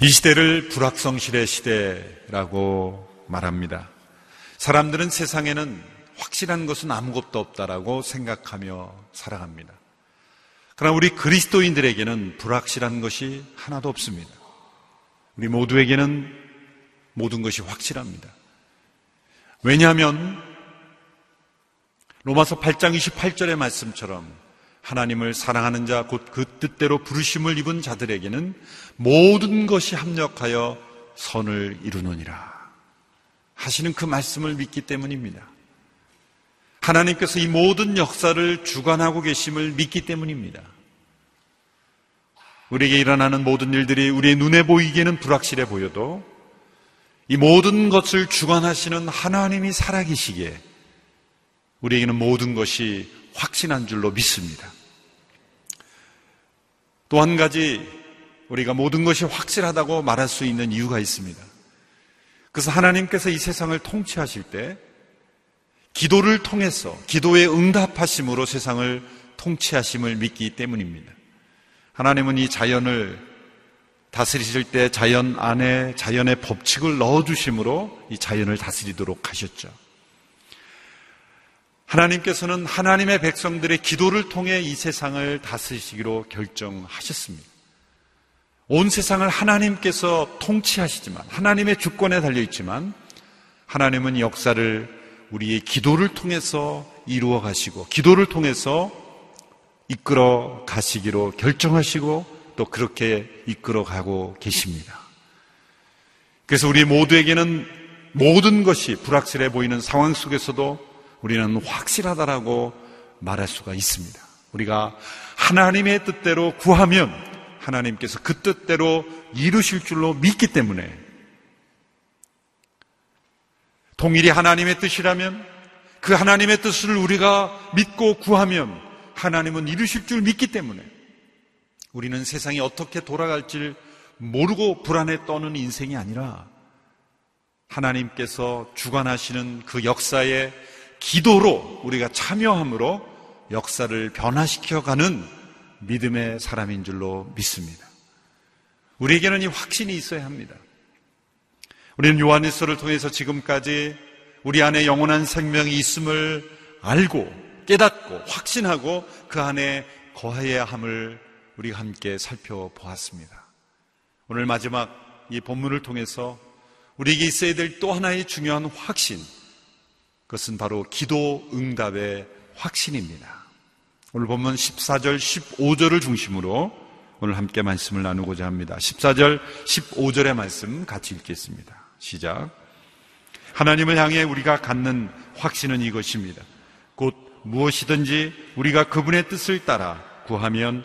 이 시대를 불확성실의 시대라고 말합니다. 사람들은 세상에는 확실한 것은 아무것도 없다라고 생각하며 살아갑니다. 그러나 우리 그리스도인들에게는 불확실한 것이 하나도 없습니다. 우리 모두에게는 모든 것이 확실합니다. 왜냐하면 로마서 8장 28절의 말씀처럼 하나님을 사랑하는 자, 곧 그 뜻대로 부르심을 입은 자들에게는 모든 것이 합력하여 선을 이루느니라. 하시는 그 말씀을 믿기 때문입니다. 하나님께서 이 모든 역사를 주관하고 계심을 믿기 때문입니다. 우리에게 일어나는 모든 일들이 우리의 눈에 보이기에는 불확실해 보여도 이 모든 것을 주관하시는 하나님이 살아계시기에 우리에게는 모든 것이 확신한 줄로 믿습니다. 또 한 가지 우리가 모든 것이 확실하다고 말할 수 있는 이유가 있습니다. 그래서 하나님께서 이 세상을 통치하실 때 기도를 통해서 기도의 응답하심으로 세상을 통치하심을 믿기 때문입니다. 하나님은 이 자연을 다스리실 때 자연 안에 자연의 법칙을 넣어주심으로 이 자연을 다스리도록 하셨죠. 하나님께서는 하나님의 백성들의 기도를 통해 이 세상을 다스리시기로 결정하셨습니다. 온 세상을 하나님께서 통치하시지만, 하나님의 주권에 달려 있지만, 하나님은 이 역사를 우리의 기도를 통해서 이루어 가시고, 기도를 통해서 이끌어 가시기로 결정하시고, 또 그렇게 이끌어 가고 계십니다. 그래서 우리 모두에게는 모든 것이 불확실해 보이는 상황 속에서도 우리는 확실하다라고 말할 수가 있습니다. 우리가 하나님의 뜻대로 구하면 하나님께서 그 뜻대로 이루실 줄로 믿기 때문에 동일이 하나님의 뜻이라면 그 하나님의 뜻을 우리가 믿고 구하면 하나님은 이루실 줄 믿기 때문에 우리는 세상이 어떻게 돌아갈지 모르고 불안에 떠는 인생이 아니라 하나님께서 주관하시는 그 역사에 기도로 우리가 참여함으로 역사를 변화시켜가는 믿음의 사람인 줄로 믿습니다. 우리에게는 이 확신이 있어야 합니다. 우리는 요한일서를 통해서 지금까지 우리 안에 영원한 생명이 있음을 알고 깨닫고 확신하고 그 안에 거해야 함을 우리가 함께 살펴보았습니다. 오늘 마지막 이 본문을 통해서 우리에게 있어야 될 또 하나의 중요한 확신, 그것은 바로 기도 응답의 확신입니다. 오늘 보면 14절, 15절을 중심으로 오늘 함께 말씀을 나누고자 합니다. 14절, 15절의 말씀 같이 읽겠습니다. 시작. 하나님을 향해 우리가 갖는 확신은 이것입니다. 곧 무엇이든지 우리가 그분의 뜻을 따라 구하면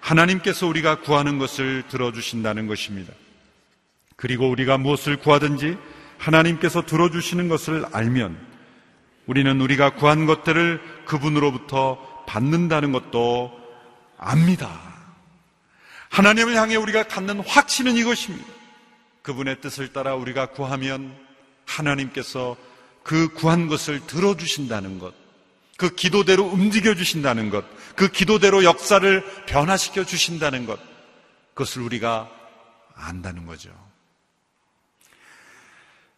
하나님께서 우리가 구하는 것을 들어주신다는 것입니다. 그리고 우리가 무엇을 구하든지 하나님께서 들어주시는 것을 알면 우리는 우리가 구한 것들을 그분으로부터 받는다는 것도 압니다. 하나님을 향해 우리가 갖는 확신은 이것입니다. 그분의 뜻을 따라 우리가 구하면 하나님께서 그 구한 것을 들어주신다는 것, 그 기도대로 움직여 주신다는 것, 그 기도대로 역사를 변화시켜 주신다는 것, 그것을 우리가 안다는 거죠.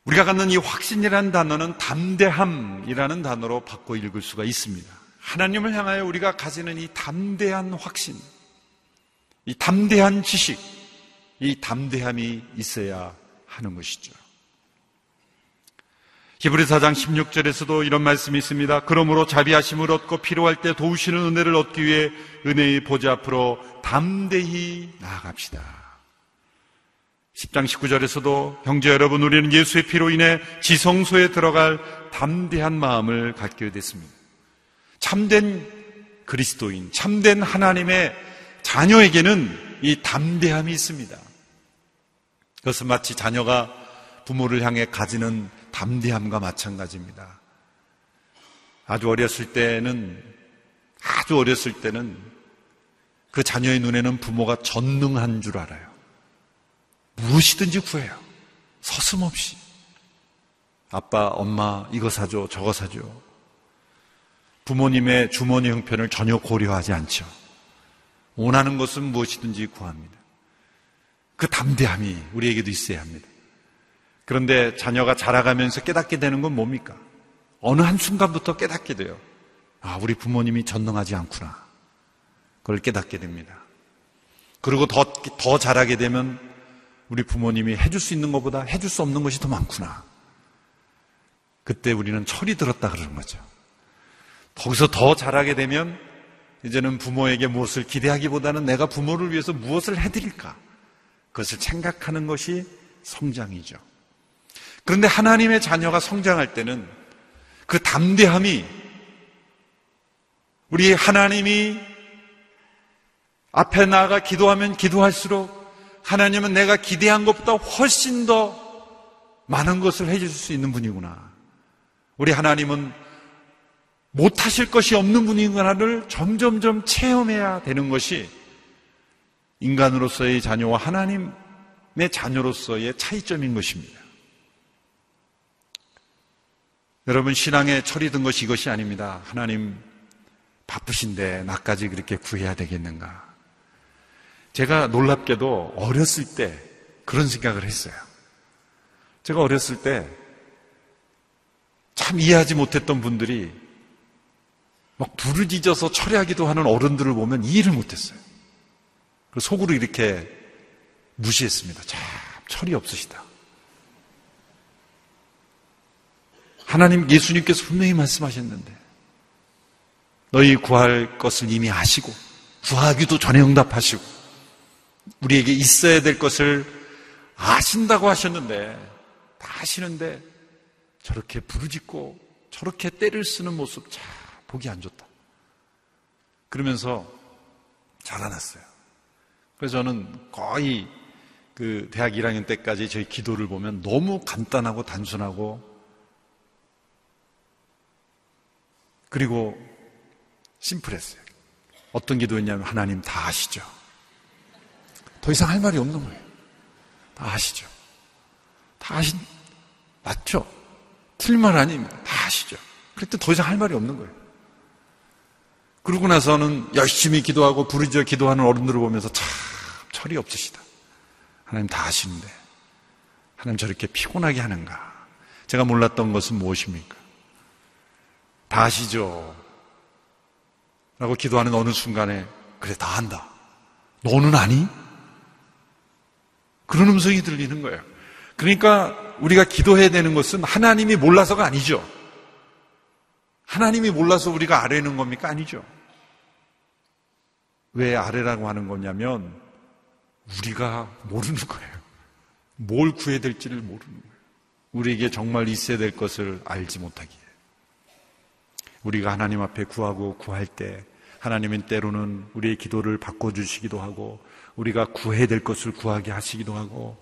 우리가 갖는 이 확신이라는 단어는 담대함이라는 단어로 바꿔 읽을 수가 있습니다. 하나님을 향하여 우리가 가지는 이 담대한 확신, 이 담대한 지식, 이 담대함이 있어야 하는 것이죠. 히브리 4장 16절에서도 이런 말씀이 있습니다. 그러므로 자비하심을 얻고 필요할 때 도우시는 은혜를 얻기 위해 은혜의 보좌 앞으로 담대히 나아갑시다. 10장 19절에서도 형제 여러분 우리는 예수의 피로 인해 지성소에 들어갈 담대한 마음을 갖게 됐습니다. 참된 그리스도인, 참된 하나님의 자녀에게는 이 담대함이 있습니다. 그것은 마치 자녀가 부모를 향해 가지는 담대함과 마찬가지입니다. 아주 어렸을 때는, 아주 어렸을 때는 그 자녀의 눈에는 부모가 전능한 줄 알아요. 무엇이든지 구해요. 서슴없이. 아빠, 엄마, 이거 사줘, 저거 사줘. 부모님의 주머니 형편을 전혀 고려하지 않죠. 원하는 것은 무엇이든지 구합니다. 그 담대함이 우리에게도 있어야 합니다. 그런데 자녀가 자라가면서 깨닫게 되는 건 뭡니까? 어느 한순간부터 깨닫게 돼요. 아, 우리 부모님이 전능하지 않구나. 그걸 깨닫게 됩니다. 그리고 더, 더 자라게 되면 우리 부모님이 해줄 수 있는 것보다 해줄 수 없는 것이 더 많구나. 그때 우리는 철이 들었다 그러는 거죠. 거기서 더 자라게 되면 이제는 부모에게 무엇을 기대하기보다는 내가 부모를 위해서 무엇을 해드릴까? 그것을 생각하는 것이 성장이죠. 그런데 하나님의 자녀가 성장할 때는 그 담대함이 우리 하나님이 앞에 나아가 기도하면 기도할수록 하나님은 내가 기대한 것보다 훨씬 더 많은 것을 해줄 수 있는 분이구나. 우리 하나님은 못하실 것이 없는 분이구나를 점점점 체험해야 되는 것이 인간으로서의 자녀와 하나님의 자녀로서의 차이점인 것입니다. 여러분 신앙에 철이 든 것이 이것이 아닙니다. 하나님 바쁘신데 나까지 그렇게 구해야 되겠는가? 제가 놀랍게도 어렸을 때 그런 생각을 했어요. 제가 어렸을 때 참 이해하지 못했던 분들이 막 부르짖어서 철회하기도 하는 어른들을 보면 이해를 못했어요. 속으로 이렇게 무시했습니다. 참 철이 없으시다. 하나님 예수님께서 분명히 말씀하셨는데 너희 구할 것을 이미 아시고 구하기도 전에 응답하시고 우리에게 있어야 될 것을 아신다고 하셨는데 다 아시는데 저렇게 부르짖고 저렇게 때를 쓰는 모습 참 보기 안 좋다. 그러면서 자라났어요. 그래서 저는 거의 그 대학 1학년 때까지 저희 기도를 보면 너무 간단하고 단순하고 그리고 심플했어요. 어떤 기도였냐면 하나님 다 아시죠. 더 이상 할 말이 없는 거예요. 다 아시죠. 다 아신 맞죠? 말 아닙니다. 다 아시죠. 그럴 때 더 이상 할 말이 없는 거예요. 그러고 나서는 열심히 기도하고 부르짖어 기도하는 어른들을 보면서 참 철이 없으시다. 하나님 다 아시는데 하나님 저렇게 피곤하게 하는가? 제가 몰랐던 것은 무엇입니까? 다 아시죠? 라고 기도하는 어느 순간에 그래 다 한다. 너는 아니? 그런 음성이 들리는 거예요. 그러니까 우리가 기도해야 되는 것은 하나님이 몰라서가 아니죠. 하나님이 몰라서 우리가 아래는 겁니까? 아니죠. 왜 아래라고 하는 거냐면 우리가 모르는 거예요. 뭘 구해야 될지를 모르는 거예요. 우리에게 정말 있어야 될 것을 알지 못하기에. 우리가 하나님 앞에 구하고 구할 때 하나님은 때로는 우리의 기도를 바꿔주시기도 하고 우리가 구해야 될 것을 구하게 하시기도 하고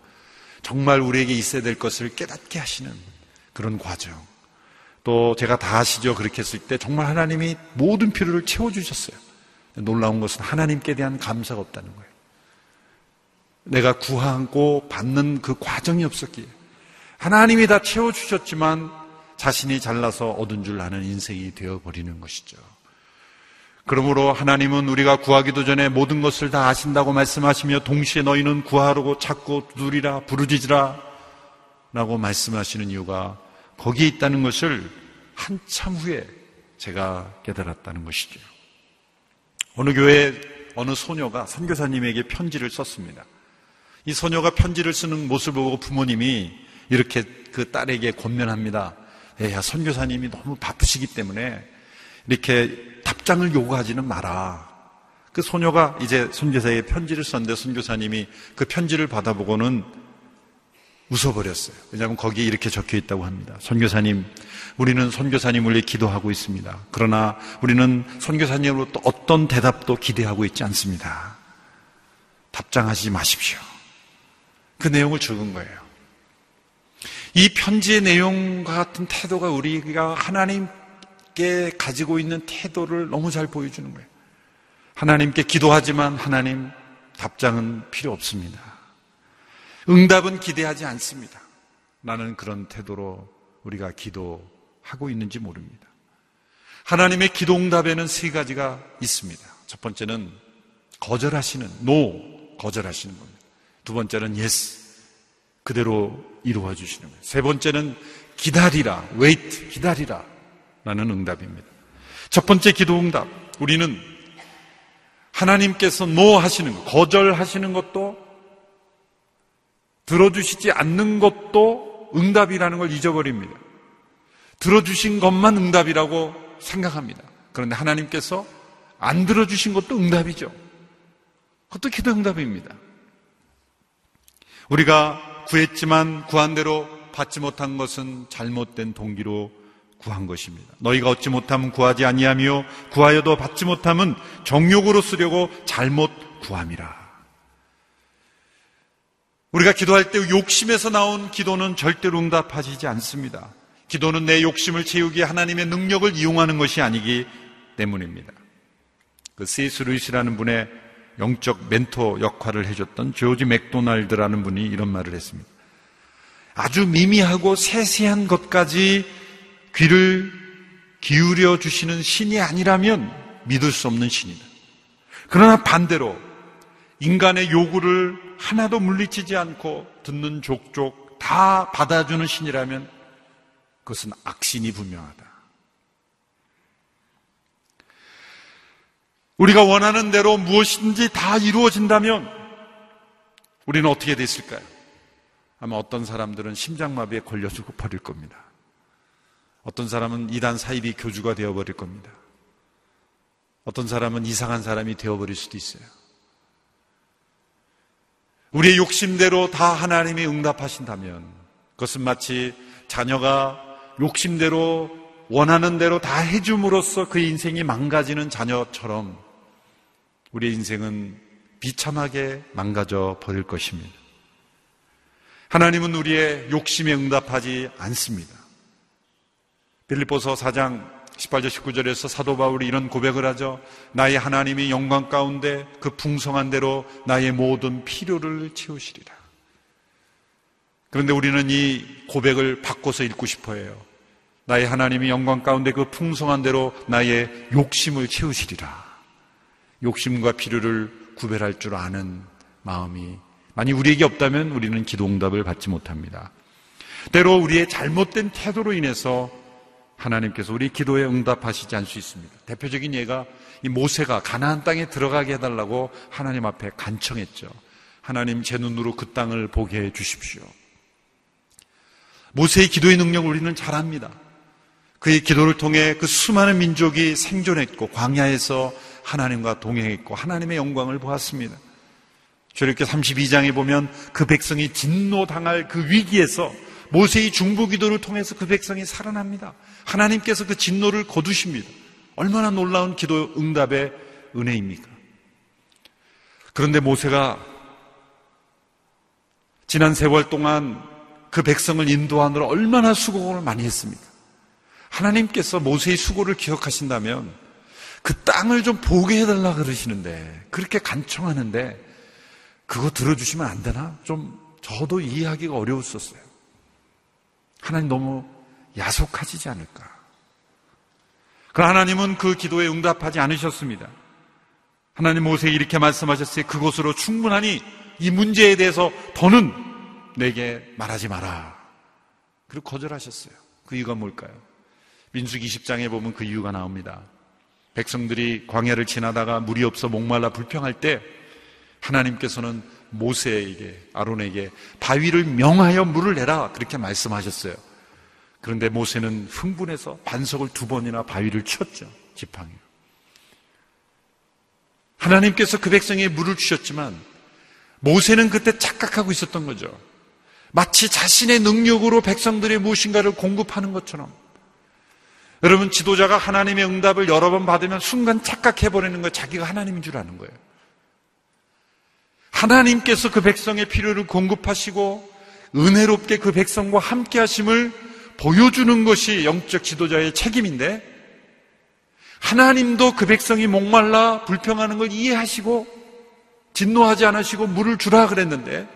정말 우리에게 있어야 될 것을 깨닫게 하시는 그런 과정. 또 제가 다 아시죠? 그렇게 했을 때 정말 하나님이 모든 필요를 채워주셨어요. 놀라운 것은 하나님께 대한 감사가 없다는 거예요. 내가 구하고 받는 그 과정이 없었기에 하나님이 다 채워주셨지만 자신이 잘나서 얻은 줄 아는 인생이 되어버리는 것이죠. 그러므로 하나님은 우리가 구하기도 전에 모든 것을 다 아신다고 말씀하시며 동시에 너희는 구하라고 찾고 두드리라 부르짖으라 라고 말씀하시는 이유가 거기에 있다는 것을 한참 후에 제가 깨달았다는 것이죠. 어느 교회 어느 소녀가 선교사님에게 편지를 썼습니다. 이 소녀가 편지를 쓰는 모습을 보고 부모님이 이렇게 그 딸에게 권면합니다. 야, 선교사님이 너무 바쁘시기 때문에 이렇게 답장을 요구하지는 마라. 그 소녀가 이제 선교사에게 편지를 썼는데 선교사님이 그 편지를 받아보고는 웃어버렸어요. 왜냐하면 거기에 이렇게 적혀 있다고 합니다. 선교사님, 우리는 선교사님을 위해 기도하고 있습니다. 그러나 우리는 선교사님으로부터 어떤 대답도 기대하고 있지 않습니다. 답장하지 마십시오. 그 내용을 적은 거예요. 이 편지의 내용과 같은 태도가 우리가 하나님 께 가지고 있는 태도를 너무 잘 보여주는 거예요. 하나님께 기도하지만 하나님 답장은 필요 없습니다. 응답은 기대하지 않습니다. 나는 그런 태도로 우리가 기도하고 있는지 모릅니다. 하나님의 기도 응답에는 세 가지가 있습니다. 첫 번째는 거절하시는, 노, 거절하시는 겁니다. 두 번째는 yes. 그대로 이루어 주시는 거예요. 세 번째는 기다리라. wait. 기다리라. 라는 응답입니다. 첫 번째 기도 응답. 우리는 하나님께서 뭐 하시는 것, 거절하시는 것도 들어주시지 않는 것도 응답이라는 걸 잊어버립니다. 들어주신 것만 응답이라고 생각합니다. 그런데 하나님께서 안 들어주신 것도 응답이죠. 그것도 기도 응답입니다. 우리가 구했지만 구한 대로 받지 못한 것은 잘못된 동기로 구한 것입니다. 너희가 얻지 못하면 구하지 아니하며 구하여도 받지 못하면 정욕으로 쓰려고 잘못 구함이라. 우리가 기도할 때 욕심에서 나온 기도는 절대로 응답하지 않습니다. 기도는 내 욕심을 채우기 하나님의 능력을 이용하는 것이 아니기 때문입니다. 그 세이스 루이스라는 분의 영적 멘토 역할을 해줬던 조지 맥도날드라는 분이 이런 말을 했습니다. 아주 미미하고 세세한 것까지 귀를 기울여 주시는 신이 아니라면 믿을 수 없는 신이다. 그러나 반대로 인간의 요구를 하나도 물리치지 않고 듣는 족족 다 받아주는 신이라면 그것은 악신이 분명하다. 우리가 원하는 대로 무엇인지 다 이루어진다면 우리는 어떻게 됐을까요? 아마 어떤 사람들은 심장마비에 걸려주고 버릴 겁니다. 어떤 사람은 이단 사이비 교주가 되어버릴 겁니다. 어떤 사람은 이상한 사람이 되어버릴 수도 있어요. 우리의 욕심대로 다 하나님이 응답하신다면 그것은 마치 자녀가 욕심대로 원하는 대로 다 해줌으로써 그 인생이 망가지는 자녀처럼 우리의 인생은 비참하게 망가져 버릴 것입니다. 하나님은 우리의 욕심에 응답하지 않습니다. 빌립보서 4장 18절 19절에서 사도 바울이 이런 고백을 하죠. 나의 하나님이 영광 가운데 그 풍성한 대로 나의 모든 필요를 채우시리라. 그런데 우리는 이 고백을 바꿔서 읽고 싶어 해요. 나의 하나님이 영광 가운데 그 풍성한 대로 나의 욕심을 채우시리라. 욕심과 필요를 구별할 줄 아는 마음이 만약 우리에게 없다면 우리는 기도 응답을 받지 못합니다. 때로 우리의 잘못된 태도로 인해서 하나님께서 우리 기도에 응답하시지 않을 수 있습니다. 대표적인 예가 이 모세가 가나안 땅에 들어가게 해달라고 하나님 앞에 간청했죠. 하나님 제 눈으로 그 땅을 보게 해 주십시오. 모세의 기도의 능력을 우리는 잘 압니다. 그의 기도를 통해 그 수많은 민족이 생존했고 광야에서 하나님과 동행했고 하나님의 영광을 보았습니다. 저렇게 32장에 보면 그 백성이 진노당할 그 위기에서 모세의 중보 기도를 통해서 그 백성이 살아납니다. 하나님께서 그 진노를 거두십니다. 얼마나 놀라운 기도 응답의 은혜입니까? 그런데 모세가 지난 세월 동안 그 백성을 인도하느라 얼마나 수고를 많이 했습니까? 하나님께서 모세의 수고를 기억하신다면 그 땅을 좀 보게 해달라 그러시는데 그렇게 간청하는데 그거 들어주시면 안 되나? 좀 저도 이해하기가 어려웠었어요. 하나님 너무 야속하시지 않을까? 그 하나님은 그 기도에 응답하지 않으셨습니다. 하나님 모세에 이렇게 말씀하셨어요. 그곳으로 충분하니 이 문제에 대해서 더는 내게 말하지 마라. 그리고 거절하셨어요. 그 이유가 뭘까요? 민수기 20장에 보면 그 이유가 나옵니다. 백성들이 광야를 지나다가 물이 없어 목말라 불평할 때 하나님께서는 모세에게 아론에게 바위를 명하여 물을 내라 그렇게 말씀하셨어요. 그런데 모세는 흥분해서 반석을 두 번이나 바위를 쳤죠. 지팡이. 하나님께서 그 백성에 물을 주셨지만 모세는 그때 착각하고 있었던 거죠. 마치 자신의 능력으로 백성들의 무엇인가를 공급하는 것처럼. 여러분, 지도자가 하나님의 응답을 여러 번 받으면 순간 착각해버리는 거 자기가 하나님인 줄 아는 거예요. 하나님께서 그 백성의 필요를 공급하시고 은혜롭게 그 백성과 함께 하심을 보여주는 것이 영적 지도자의 책임인데 하나님도 그 백성이 목말라 불평하는 걸 이해하시고 진노하지 않으시고 물을 주라 그랬는데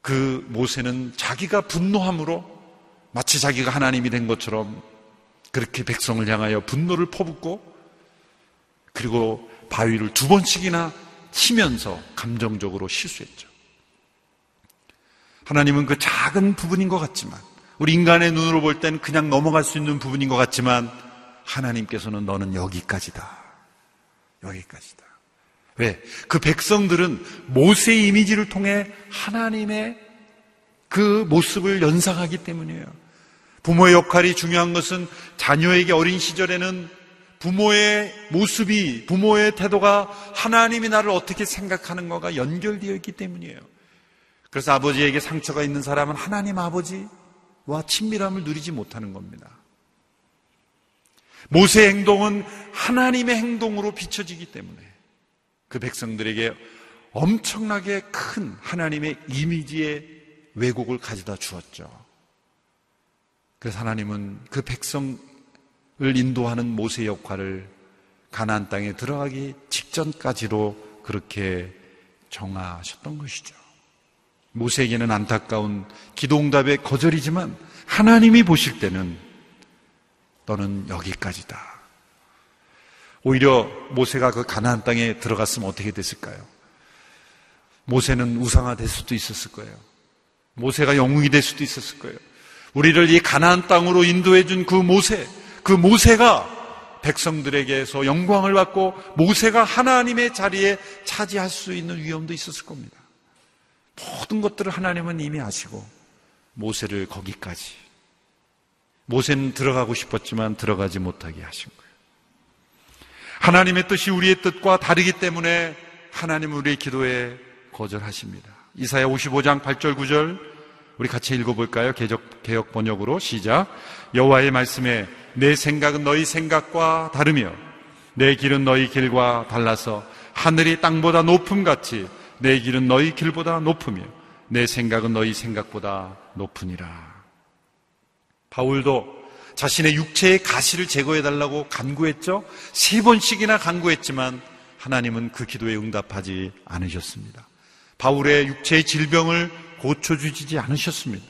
그 모세는 자기가 분노함으로 마치 자기가 하나님이 된 것처럼 그렇게 백성을 향하여 분노를 퍼붓고 그리고 바위를 두 번씩이나 치면서 감정적으로 실수했죠. 하나님은 그 작은 부분인 것 같지만 우리 인간의 눈으로 볼 때는 그냥 넘어갈 수 있는 부분인 것 같지만 하나님께서는 너는 여기까지다. 여기까지다. 왜? 그 백성들은 모세의 이미지를 통해 하나님의 그 모습을 연상하기 때문이에요. 부모의 역할이 중요한 것은 자녀에게 어린 시절에는 부모의 모습이, 부모의 태도가 하나님이 나를 어떻게 생각하는 거가 연결되어 있기 때문이에요. 그래서 아버지에게 상처가 있는 사람은 하나님 아버지 와 친밀함을 누리지 못하는 겁니다. 모세의 행동은 하나님의 행동으로 비춰지기 때문에 그 백성들에게 엄청나게 큰 하나님의 이미지의 왜곡을 가져다 주었죠. 그래서 하나님은 그 백성을 인도하는 모세 역할을 가나안 땅에 들어가기 직전까지로 그렇게 정하셨던 것이죠. 모세에게는 안타까운 기도응답의 거절이지만 하나님이 보실 때는 너는 여기까지다. 오히려 모세가 그 가나안 땅에 들어갔으면 어떻게 됐을까요? 모세는 우상화 될 수도 있었을 거예요. 모세가 영웅이 될 수도 있었을 거예요. 우리를 이 가나안 땅으로 인도해 준 그 모세, 그 모세가 백성들에게서 영광을 받고 모세가 하나님의 자리에 차지할 수 있는 위험도 있었을 겁니다. 모든 것들을 하나님은 이미 아시고 모세를 거기까지 모세는 들어가고 싶었지만 들어가지 못하게 하신 거예요. 하나님의 뜻이 우리의 뜻과 다르기 때문에 하나님은 우리의 기도에 거절하십니다. 이사야 55장 8절 9절 우리 같이 읽어볼까요? 개적, 개혁 번역으로 시작. 여호와의 말씀에 내 생각은 너희 생각과 다르며 내 길은 너희 길과 달라서 하늘이 땅보다 높음 같이 내 길은 너희 길보다 높으며 내 생각은 너희 생각보다 높으니라. 바울도 자신의 육체의 가시를 제거해 달라고 간구했죠. 세 번씩이나 간구했지만 하나님은 그 기도에 응답하지 않으셨습니다. 바울의 육체의 질병을 고쳐주지 않으셨습니다.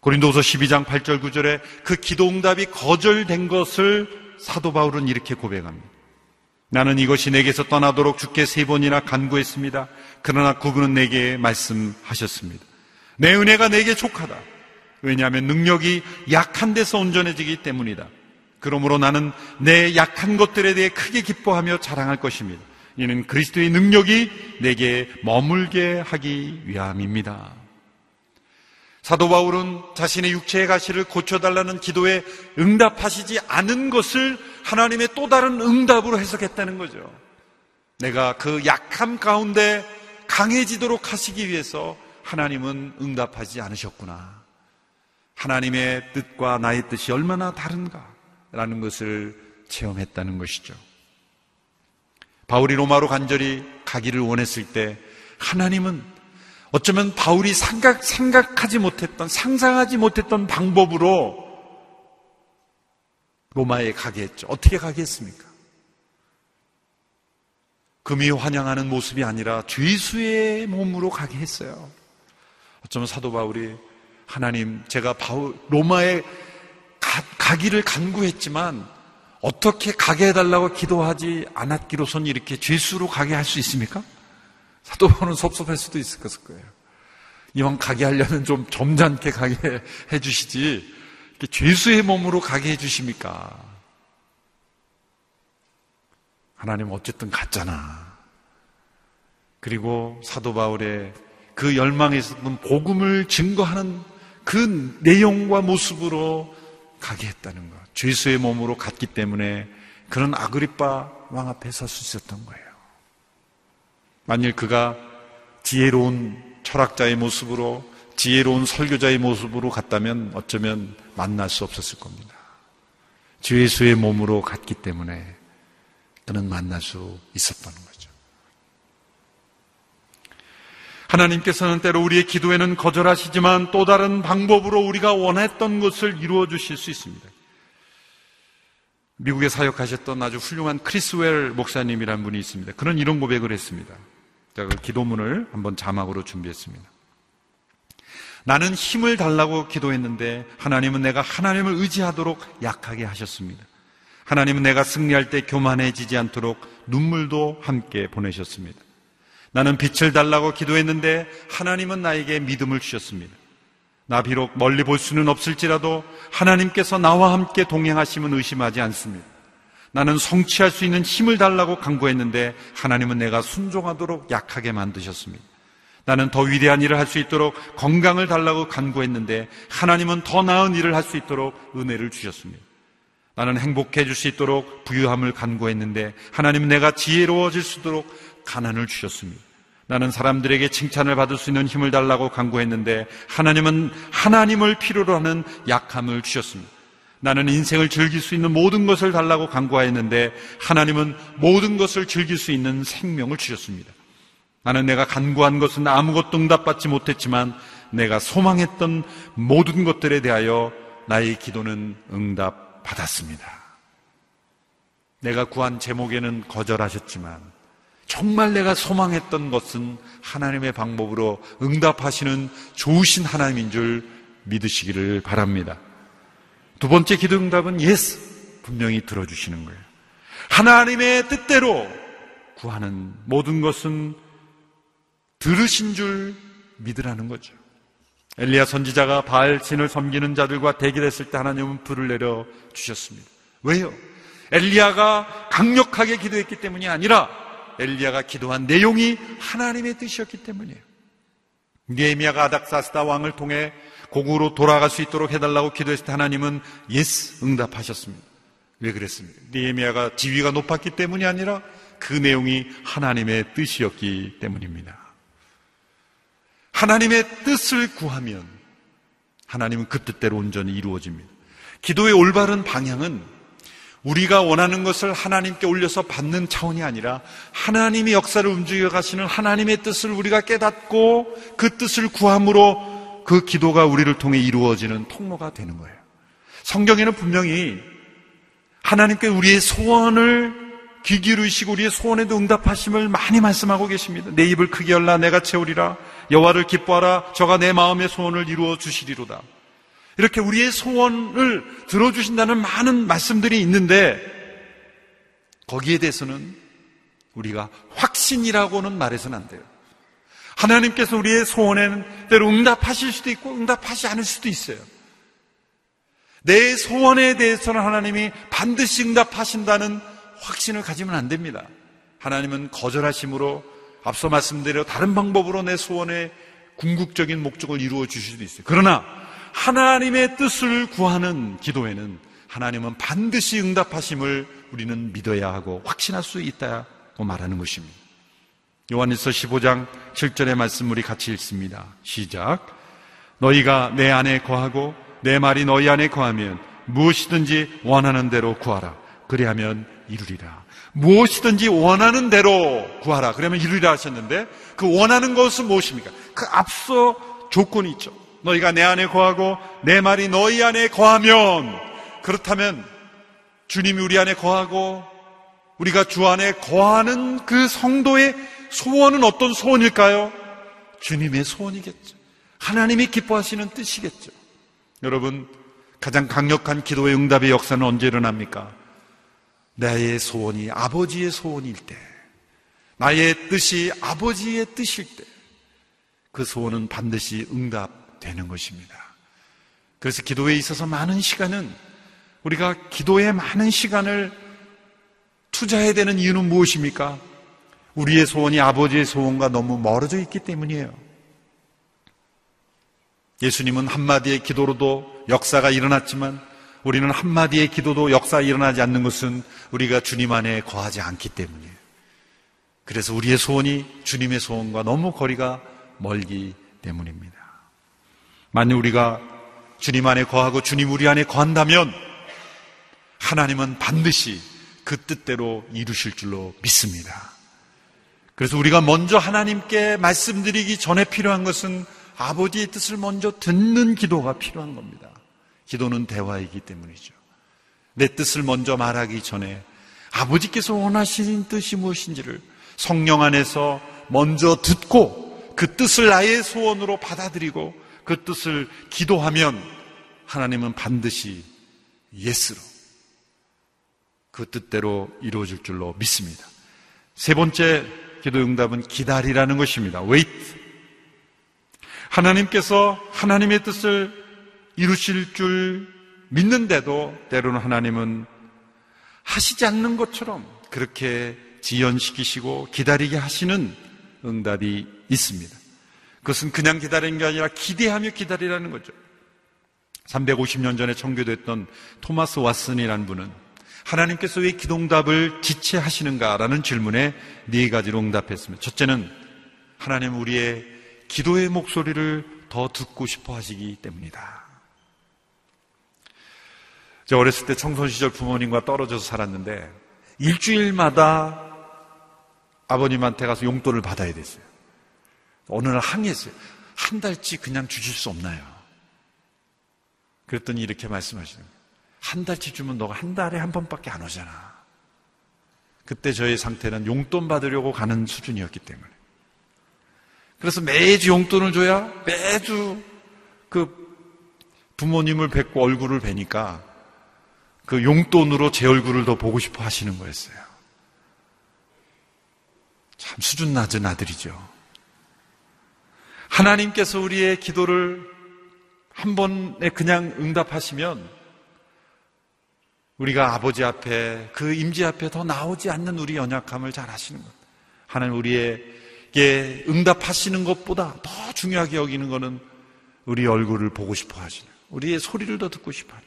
고린도서 12장 8절 9절에 그 기도 응답이 거절된 것을 사도 바울은 이렇게 고백합니다. 나는 이것이 내게서 떠나도록 주께 세 번이나 간구했습니다. 그러나 그분은 내게 말씀하셨습니다. 내 은혜가 내게 족하다. 왜냐하면 능력이 약한 데서 온전해지기 때문이다. 그러므로 나는 내 약한 것들에 대해 크게 기뻐하며 자랑할 것입니다. 이는 그리스도의 능력이 내게 머물게 하기 위함입니다. 사도 바울은 자신의 육체의 가시를 고쳐달라는 기도에 응답하시지 않은 것을 하나님의 또 다른 응답으로 해석했다는 거죠. 내가 그 약함 가운데 강해지도록 하시기 위해서 하나님은 응답하지 않으셨구나. 하나님의 뜻과 나의 뜻이 얼마나 다른가라는 것을 체험했다는 것이죠. 바울이 로마로 간절히 가기를 원했을 때 하나님은 어쩌면 바울이 생각, 생각하지 못했던, 상상하지 못했던 방법으로 로마에 가게 했죠. 어떻게 가게 했습니까? 금이 환영하는 모습이 아니라 죄수의 몸으로 가게 했어요. 어쩌면 사도 바울이 하나님, 제가 바울, 로마에 가, 가기를 간구했지만 어떻게 가게 해달라고 기도하지 않았기로선 이렇게 죄수로 가게 할 수 있습니까? 사도 바울은 섭섭할 수도 있을 거예요. 이왕 가게 하려면 좀 점잖게 가게 해 주시지 죄수의 몸으로 가게 해 주십니까? 하나님 어쨌든 갔잖아. 그리고 사도 바울의 그 열망에서 는 복음을 증거하는 그 내용과 모습으로 가게 했다는 것. 죄수의 몸으로 갔기 때문에 그런 아그리빠 왕 앞에 설 수 있었던 거예요. 만일 그가 지혜로운 철학자의 모습으로 지혜로운 설교자의 모습으로 갔다면 어쩌면 만날 수 없었을 겁니다. 죄수의 몸으로 갔기 때문에 그는 만날 수 있었던 거죠. 하나님께서는 때로 우리의 기도에는 거절하시지만 또 다른 방법으로 우리가 원했던 것을 이루어 주실 수 있습니다. 미국에 사역하셨던 아주 훌륭한 크리스웰 목사님이란 분이 있습니다. 그는 이런 고백을 했습니다. 제가 그 기도문을 한번 자막으로 준비했습니다. 나는 힘을 달라고 기도했는데 하나님은 내가 하나님을 의지하도록 약하게 하셨습니다. 하나님은 내가 승리할 때 교만해지지 않도록 눈물도 함께 보내셨습니다. 나는 빛을 달라고 기도했는데 하나님은 나에게 믿음을 주셨습니다. 나 비록 멀리 볼 수는 없을지라도 하나님께서 나와 함께 동행하심은 의심하지 않습니다. 나는 성취할 수 있는 힘을 달라고 강구했는데 하나님은 내가 순종하도록 약하게 만드셨습니다. 나는 더 위대한 일을 할 수 있도록 건강을 달라고 간구했는데 하나님은 더 나은 일을 할 수 있도록 은혜를 주셨습니다. 나는 행복해 질 수 있도록 부유함을 간구했는데 하나님은 내가 지혜로워질 수 있도록 가난을 주셨습니다. 나는 사람들에게 칭찬을 받을 수 있는 힘을 달라고 간구했는데 하나님은 하나님을 필요로 하는 약함을 주셨습니다. 나는 인생을 즐길 수 있는 모든 것을 달라고 간구하였는데 하나님은 모든 것을 즐길 수 있는 생명을 주셨습니다. 나는 내가 간구한 것은 아무것도 응답받지 못했지만 내가 소망했던 모든 것들에 대하여 나의 기도는 응답받았습니다. 내가 구한 제목에는 거절하셨지만 정말 내가 소망했던 것은 하나님의 방법으로 응답하시는 좋으신 하나님인 줄 믿으시기를 바랍니다. 두 번째 기도 응답은 yes. 분명히 들어주시는 거예요. 하나님의 뜻대로 구하는 모든 것은 들으신 줄 믿으라는 거죠. 엘리야 선지자가 바알 신을 섬기는 자들과 대결했을 때 하나님은 불을 내려 주셨습니다. 왜요? 엘리야가 강력하게 기도했기 때문이 아니라 엘리야가 기도한 내용이 하나님의 뜻이었기 때문이에요. 니에미아가 아닥사스다 왕을 통해 고국으로 돌아갈 수 있도록 해달라고 기도했을 때 하나님은 Yes 응답하셨습니다. 왜 그랬습니까? 느헤미야가 지위가 높았기 때문이 아니라 그 내용이 하나님의 뜻이었기 때문입니다. 하나님의 뜻을 구하면 하나님은 그 뜻대로 온전히 이루어집니다. 기도의 올바른 방향은 우리가 원하는 것을 하나님께 올려서 받는 차원이 아니라 하나님이 역사를 움직여 가시는 하나님의 뜻을 우리가 깨닫고 그 뜻을 구함으로 그 기도가 우리를 통해 이루어지는 통로가 되는 거예요. 성경에는 분명히 하나님께 우리의 소원을 귀 기울이시고 우리의 소원에도 응답하심을 많이 말씀하고 계십니다. 내 입을 크게 열라 내가 채우리라 여호와를 기뻐하라 저가 내 마음의 소원을 이루어 주시리로다. 이렇게 우리의 소원을 들어 주신다는 많은 말씀들이 있는데 거기에 대해서는 우리가 확신이라고는 말해서는 안 돼요. 하나님께서 우리의 소원에는 때로 응답하실 수도 있고 응답하지 않을 수도 있어요. 내 소원에 대해서는 하나님이 반드시 응답하신다는 확신을 가지면 안 됩니다. 하나님은 거절하심으로 앞서 말씀드려 다른 방법으로 내 소원의 궁극적인 목적을 이루어 주실 수도 있어요. 그러나 하나님의 뜻을 구하는 기도에는 하나님은 반드시 응답하심을 우리는 믿어야 하고 확신할 수 있다고 말하는 것입니다. 요한일서 15장 7절의 말씀 우리 같이 읽습니다. 시작. 너희가 내 안에 거하고 내 말이 너희 안에 거하면 무엇이든지 원하는 대로 구하라. 그리하면 이루리라. 무엇이든지 원하는 대로 구하라. 그러면 이루리라 하셨는데 그 원하는 것은 무엇입니까? 그 앞서 조건이 있죠. 너희가 내 안에 거하고 내 말이 너희 안에 거하면 그렇다면 주님이 우리 안에 거하고 우리가 주 안에 거하는 그 성도의 소원은 어떤 소원일까요? 주님의 소원이겠죠. 하나님이 기뻐하시는 뜻이겠죠. 여러분, 가장 강력한 기도의 응답의 역사는 언제 일어납니까? 나의 소원이 아버지의 소원일 때, 나의 뜻이 아버지의 뜻일 때, 그 소원은 반드시 응답되는 것입니다. 그래서 기도에 있어서 많은 시간은 우리가 기도에 많은 시간을 투자해야 되는 이유는 무엇입니까? 우리의 소원이 아버지의 소원과 너무 멀어져 있기 때문이에요. 예수님은 한마디의 기도로도 역사가 일어났지만 우리는 한마디의 기도도 역사가 일어나지 않는 것은 우리가 주님 안에 거하지 않기 때문이에요. 그래서 우리의 소원이 주님의 소원과 너무 거리가 멀기 때문입니다. 만약 우리가 주님 안에 거하고 주님 우리 안에 거한다면 하나님은 반드시 그 뜻대로 이루실 줄로 믿습니다. 그래서 우리가 먼저 하나님께 말씀드리기 전에 필요한 것은 아버지의 뜻을 먼저 듣는 기도가 필요한 겁니다. 기도는 대화이기 때문이죠. 내 뜻을 먼저 말하기 전에 아버지께서 원하시는 뜻이 무엇인지를 성령 안에서 먼저 듣고 그 뜻을 나의 소원으로 받아들이고 그 뜻을 기도하면 하나님은 반드시 예스로 그 뜻대로 이루어질 줄로 믿습니다. 세 번째 기도 응답은 기다리라는 것입니다. wait. 하나님께서 하나님의 뜻을 이루실 줄 믿는데도 때로는 하나님은 하시지 않는 것처럼 그렇게 지연시키시고 기다리게 하시는 응답이 있습니다. 그것은 그냥 기다리는 게 아니라 기대하며 기다리라는 거죠. 350년 전에 청교됐던 토마스 왓슨이라는 분은 하나님께서 왜 기동답을 지체하시는가라는 질문에 네 가지로 응답했습니다. 첫째는 하나님 우리의 기도의 목소리를 더 듣고 싶어 하시기 때문이다. 저 어렸을 때 청소년 시절 부모님과 떨어져서 살았는데 일주일마다 아버님한테 가서 용돈을 받아야 됐어요. 어느 날 항의했어요. 한 달치 그냥 주실 수 없나요? 그랬더니 이렇게 말씀하시는 거예요. 한 달치 주면 너가 한 달에 한 번밖에 안 오잖아. 그때 저의 상태는 용돈 받으려고 가는 수준이었기 때문에. 그래서 매주 용돈을 줘야 매주 그 부모님을 뵙고 얼굴을 뵈니까 그 용돈으로 제 얼굴을 더 보고 싶어 하시는 거였어요. 참 수준 낮은 아들이죠. 하나님께서 우리의 기도를 한 번에 그냥 응답하시면 우리가 아버지 앞에 그 임지 앞에 더 나오지 않는 우리 연약함을 잘 아시는 것. 하나님 우리에게 응답하시는 것보다 더 중요하게 여기는 것은 우리 얼굴을 보고 싶어 하시는, 우리의 소리를 더 듣고 싶어 하는.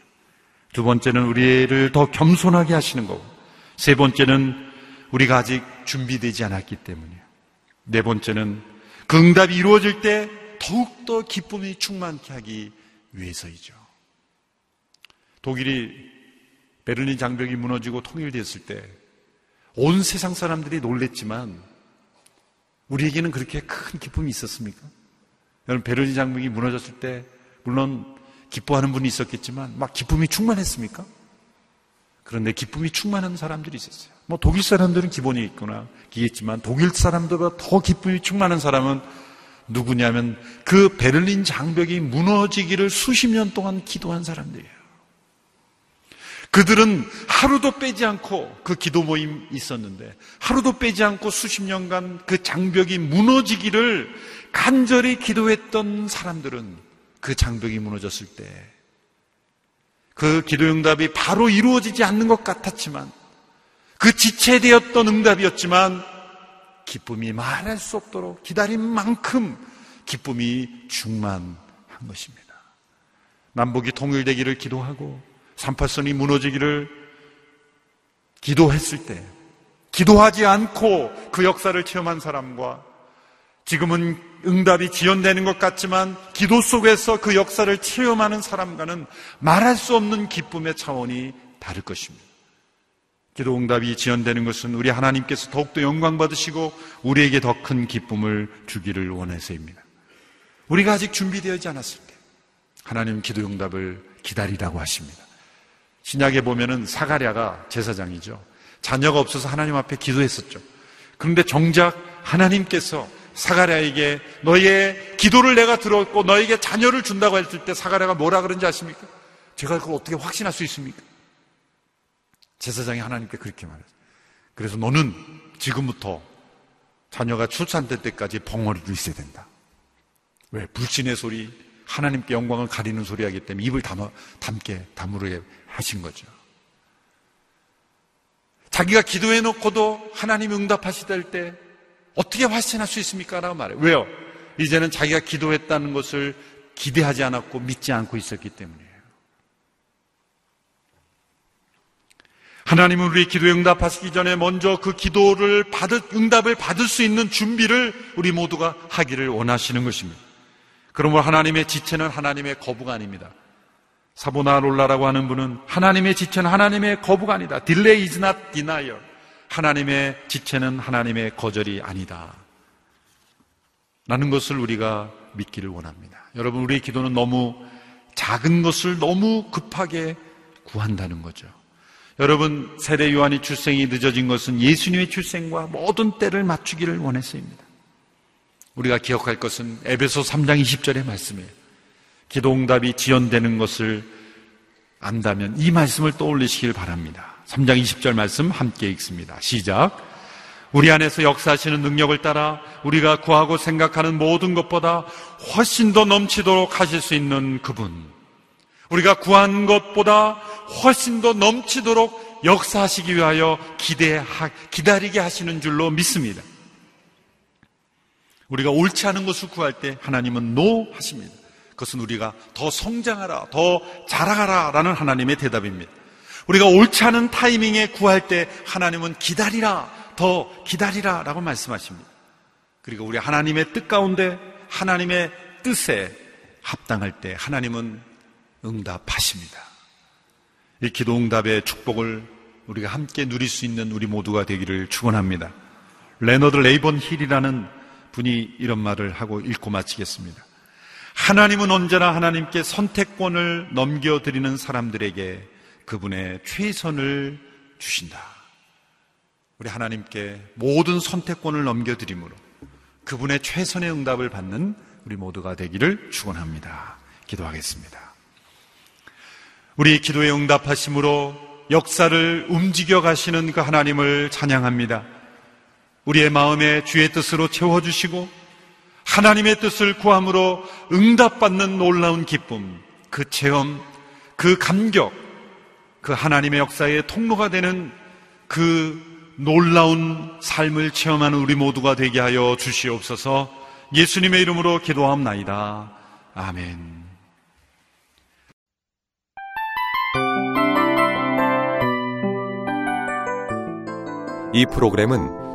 두 번째는 우리를 더 겸손하게 하시는 거고, 세 번째는 우리가 아직 준비되지 않았기 때문이에요. 네 번째는 그 응답이 이루어질 때 더욱더 기쁨이 충만케 하기 위해서이죠. 독일이 베를린 장벽이 무너지고 통일됐을 때 온 세상 사람들이 놀랬지만 우리에게는 그렇게 큰 기쁨이 있었습니까? 여러분 베를린 장벽이 무너졌을 때 물론 기뻐하는 분이 있었겠지만 막 기쁨이 충만했습니까? 그런데 기쁨이 충만한 사람들이 있었어요. 뭐 독일 사람들은 기본이 있구나 기겠지만 독일 사람들보다 더 기쁨이 충만한 사람은 누구냐면 그 베를린 장벽이 무너지기를 수십 년 동안 기도한 사람들이에요. 그들은 하루도 빼지 않고 그 기도 모임 있었는데 하루도 빼지 않고 수십 년간 그 장벽이 무너지기를 간절히 기도했던 사람들은 그 장벽이 무너졌을 때 그 기도 응답이 바로 이루어지지 않는 것 같았지만 그 지체되었던 응답이었지만 기쁨이 말할 수 없도록 기다린 만큼 기쁨이 충만한 것입니다. 남북이 통일되기를 기도하고 38선이 무너지기를 기도했을 때 기도하지 않고 그 역사를 체험한 사람과 지금은 응답이 지연되는 것 같지만 기도 속에서 그 역사를 체험하는 사람과는 말할 수 없는 기쁨의 차원이 다를 것입니다. 기도 응답이 지연되는 것은 우리 하나님께서 더욱더 영광 받으시고 우리에게 더 큰 기쁨을 주기를 원해서입니다. 우리가 아직 준비되어지 않았을 때 하나님 기도 응답을 기다리라고 하십니다. 신약에 보면은 사가랴가 제사장이죠. 자녀가 없어서 하나님 앞에 기도했었죠. 그런데 정작 하나님께서 사가랴에게 너의 기도를 내가 들었고 너에게 자녀를 준다고 했을 때 사가랴가 뭐라 그런지 아십니까? 제가 그걸 어떻게 확신할 수 있습니까? 제사장이 하나님께 그렇게 말했어요. 그래서 너는 지금부터 자녀가 출산될 때까지 벙어리로 있어야 된다. 왜? 불신의 소리, 하나님께 영광을 가리는 소리 하기 때문에 입을 담아, 담게, 다물게 하신 거죠. 자기가 기도해 놓고도 하나님이 응답하시될 때 어떻게 확신할 수 있습니까? 라고 말해요. 왜요? 이제는 자기가 기도했다는 것을 기대하지 않았고 믿지 않고 있었기 때문이에요. 하나님은 우리 기도에 응답하시기 전에 먼저 그 기도를 받을, 응답을 받을 수 있는 준비를 우리 모두가 하기를 원하시는 것입니다. 그러므로 하나님의 지체는 하나님의 거부가 아닙니다. 사보나 롤라라고 하는 분은 하나님의 지체는 하나님의 거부가 아니다. Delay is not denial. 하나님의 지체는 하나님의 거절이 아니다. 라는 것을 우리가 믿기를 원합니다. 여러분, 우리의 기도는 너무 작은 것을 너무 급하게 구한다는 거죠. 여러분, 세례 요한이 출생이 늦어진 것은 예수님의 출생과 모든 때를 맞추기를 원했습니다. 우리가 기억할 것은 에베소 3장 20절의 말씀이에요. 기도 응답이 지연되는 것을 안다면 이 말씀을 떠올리시길 바랍니다. 3장 20절 말씀 함께 읽습니다. 시작. 우리 안에서 역사하시는 능력을 따라 우리가 구하고 생각하는 모든 것보다 훨씬 더 넘치도록 하실 수 있는 그분. 우리가 구한 것보다 훨씬 더 넘치도록 역사하시기 위하여 기대 기다리게 하시는 줄로 믿습니다. 우리가 옳지 않은 것을 구할 때 하나님은 노 하십니다. 그것은 우리가 더 성장하라, 더 자라가라 라는 하나님의 대답입니다. 우리가 옳지 않은 타이밍에 구할 때 하나님은 기다리라, 더 기다리라 라고 말씀하십니다. 그리고 우리 하나님의 뜻 가운데 하나님의 뜻에 합당할 때 하나님은 응답하십니다. 이 기도 응답의 축복을 우리가 함께 누릴 수 있는 우리 모두가 되기를 축원합니다. 레너드 레이븐힐이라는 분이 이런 말을 하고 읽고 마치겠습니다. 하나님은 언제나 하나님께 선택권을 넘겨드리는 사람들에게 그분의 최선을 주신다. 우리 하나님께 모든 선택권을 넘겨드림으로 그분의 최선의 응답을 받는 우리 모두가 되기를 축원합니다. 기도하겠습니다. 우리 기도에 응답하심으로 역사를 움직여 가시는 그 하나님을 찬양합니다. 우리의 마음에 주의 뜻으로 채워주시고 하나님의 뜻을 구함으로 응답받는 놀라운 기쁨, 그 체험, 그 감격, 그 하나님의 역사의 통로가 되는 그 놀라운 삶을 체험하는 우리 모두가 되게 하여 주시옵소서 예수님의 이름으로 기도함나이다. 아멘. 이 프로그램은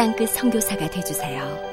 땅끝 성교사가 되주세요